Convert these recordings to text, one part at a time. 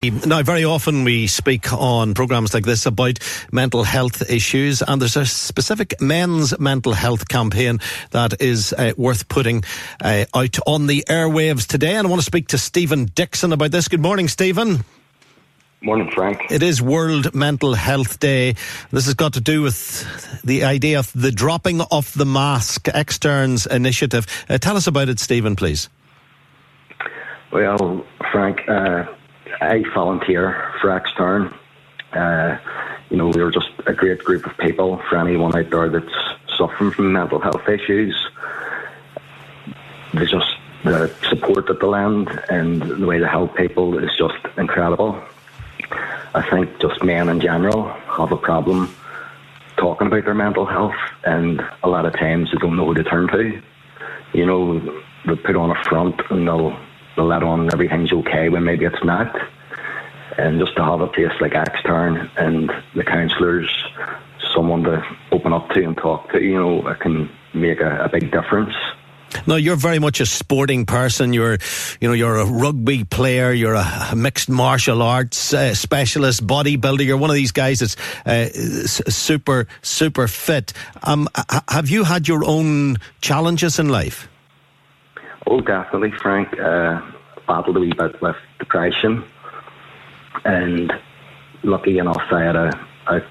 Now, very often we speak on programs like this about mental health issues, and there's a specific men's mental health campaign that is uh, worth putting uh, out on the airwaves today. And I want to speak to Stephen Dixon about this. Good morning, Stephen. Morning, Frank. It is World Mental Health Day. This has got to do with the idea of the dropping of the mask, Extern's initiative. Uh, tell us about it, Stephen, please. Well, Frank, uh, I volunteer for Extern. Uh, you know, we're just a great group of people for anyone out there that's suffering from mental health issues. There's just the support that they lend and the way they help people is just incredible. I think just men in general have a problem talking about their mental health, and a lot of times they don't know who to turn to. You know, they put on a front and they'll let on everything's okay when maybe it's not. And just to have a place like Extern and the counsellors, someone to open up to and talk to, you know, it can make a, a big difference. No, you're very much a sporting person. You're, you know, you're a rugby player. You're a mixed martial arts uh, specialist, bodybuilder. You're one of these guys that's uh, super, super fit. Um, have you had your own challenges in life? Oh, definitely, Frank. Uh, battled a wee bit with depression, and lucky enough, I had a, a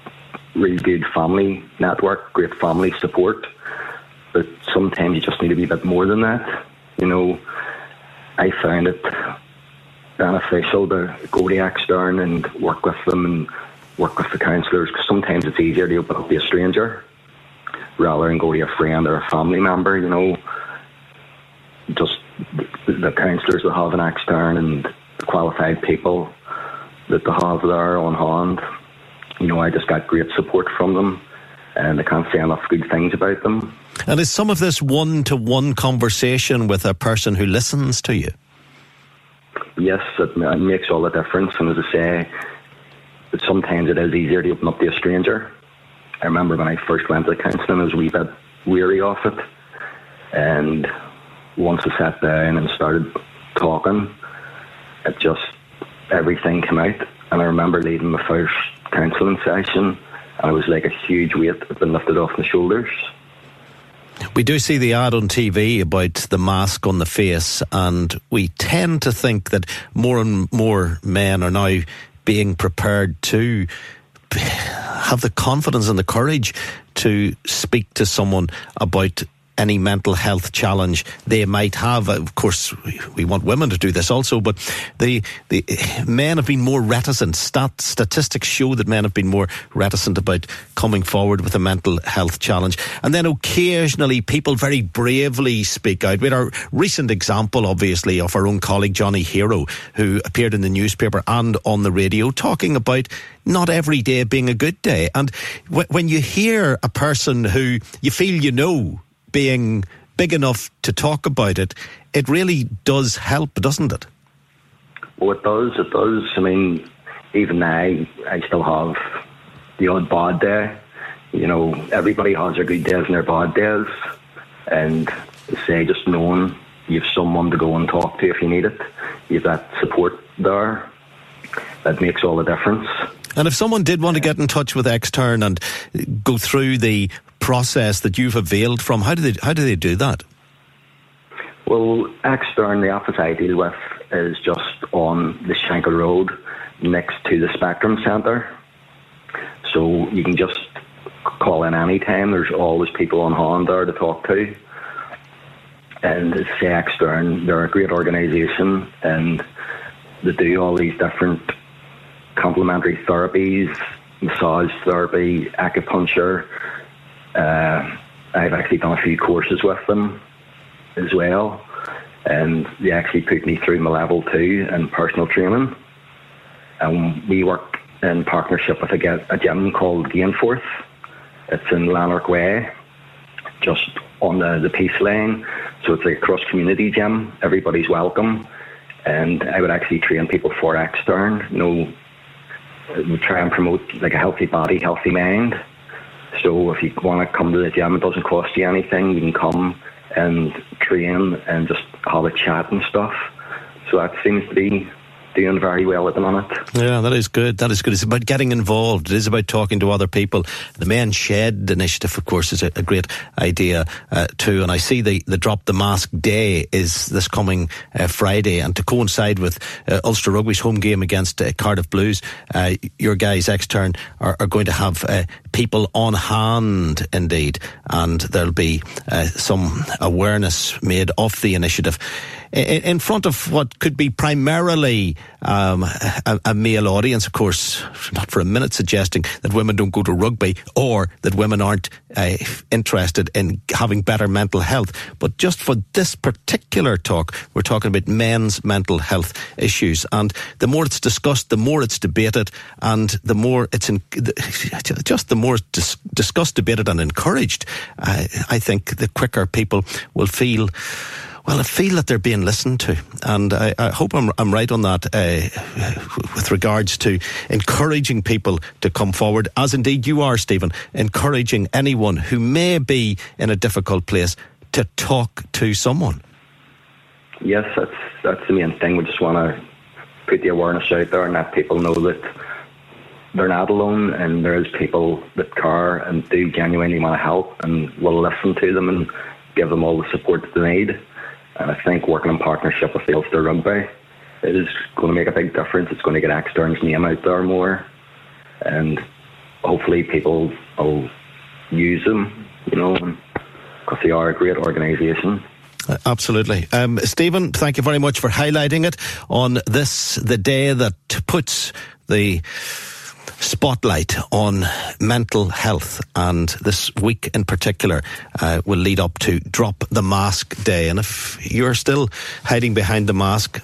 really good family network, great family support. But sometimes you just need to be a bit more than that. You know, I found it beneficial to go to Extern and work with them and work with the counsellors because sometimes it's easier to open up to a stranger rather than go to a friend or a family member. You know the counsellors that have an extern and qualified people that they have there on hand. You know, I just got great support from them and I can't say enough good things about them. And is some of this one to one conversation with a person who listens to you? Yes, it, it makes all the difference. And as I say, sometimes it is easier to open up to a stranger. I remember when I first went to counselling, I was a wee bit weary of it. And once I sat down and started talking, it just everything came out. And I remember leaving the first counselling session, and it was like a huge weight had been lifted off my shoulders. We do see the ad on TV about the mask on the face, and we tend to think that more and more men are now being prepared to have the confidence and the courage to speak to someone about any mental health challenge they might have. Of course, we want women to do this also, but the the men have been more reticent. Stat, statistics show that men have been more reticent about coming forward with a mental health challenge. And then occasionally, people very bravely speak out. We had our recent example, obviously, of our own colleague Johnny Hero, who appeared in the newspaper and on the radio talking about not every day being a good day. And when you hear a person who you feel you know being big enough to talk about it, it really does help, doesn't it? Well, it does. It does. I mean, even now, I still have the odd bad day. You know, everybody has their good days and their bad days. And say, uh, just knowing you have someone to go and talk to if you need it, you have that support there, that makes all the difference. And if someone did want to get in touch with Extern and go through the process that you've availed from, how do they how do they do that? Well, Extern, the office I deal with is just on the Shankill Road next to the Spectrum Centre. So you can just call in any time. There's always people on hand there to talk to. And say Extern, they're a great organisation and they do all these different complementary therapies, massage therapy, acupuncture. Uh, I've actually done a few courses with them as well. and they actually put me through my level two in personal training. And we work in partnership with a, a gym called Gainforth. It's in Lanark Way, just on the, the Peace Lane. So it's a cross community gym. Everybody's welcome. And I would actually train people for extern. You know, we try and promote like a healthy body, healthy mind. So if you want to come to the gym, it doesn't cost you anything. You can come and train and just have a chat and stuff. So that seems to be doing very well at the moment. Yeah, that is good. That is good. It's about getting involved. It is about talking to other people. The Men Shed initiative, of course, is a, a great idea uh, too. And I see the, the Drop the Mask Day is this coming uh, Friday, and to coincide with uh, Ulster Rugby's home game against uh, Cardiff Blues, uh, your guys extern are, are going to have uh, people on hand, indeed, and there'll be some awareness made of the initiative in front of what could be primarily um, a, a, male audience, of course, not for a minute suggesting that women don't go to rugby or that women aren't uh, interested in having better mental health. But just for this particular talk, we're talking about men's mental health issues. And the more it's discussed, the more it's debated, and the more it's in, just the more dis- discussed, debated, and encouraged, uh, I think the quicker people will feel well, I feel that they're being listened to, and I, I hope I'm, I'm, right on that uh, with regards to encouraging people to come forward, as indeed you are, Stephen, encouraging anyone who may be in a difficult place to talk to someone. Yes, that's that's the main thing. We just want to put the awareness out there and let people know that they're not alone, and there is people that care and do genuinely want to help, and will listen to them and give them all the support that they need. And I think working in partnership with Ulster Rugby is going to make a big difference. It's going to get Extern's name out there more. And hopefully people will use them, you know, because they are a great organisation. Uh, absolutely. Um, Stephen, thank you very much for highlighting it on this, the day that puts the spotlight on mental health, and this week in particular uh, will lead up to Drop the Mask Day. And if you're still hiding behind the mask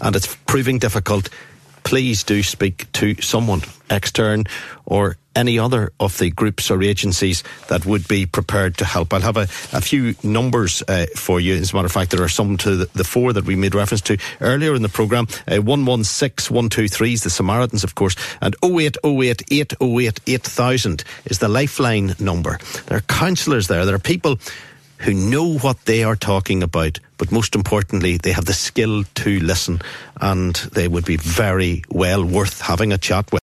and it's proving difficult, please do speak to someone extern or any other of the groups or agencies that would be prepared to help. I'll have a, a few numbers uh, for you. As a matter of fact, there are some to the, the four that we made reference to earlier in the programme. Uh, 116 123 is the Samaritans, of course, and 0808 808 8000 is the lifeline number. There are counsellors there. There are people who know what they are talking about, but most importantly, they have the skill to listen, and they would be very well worth having a chat with.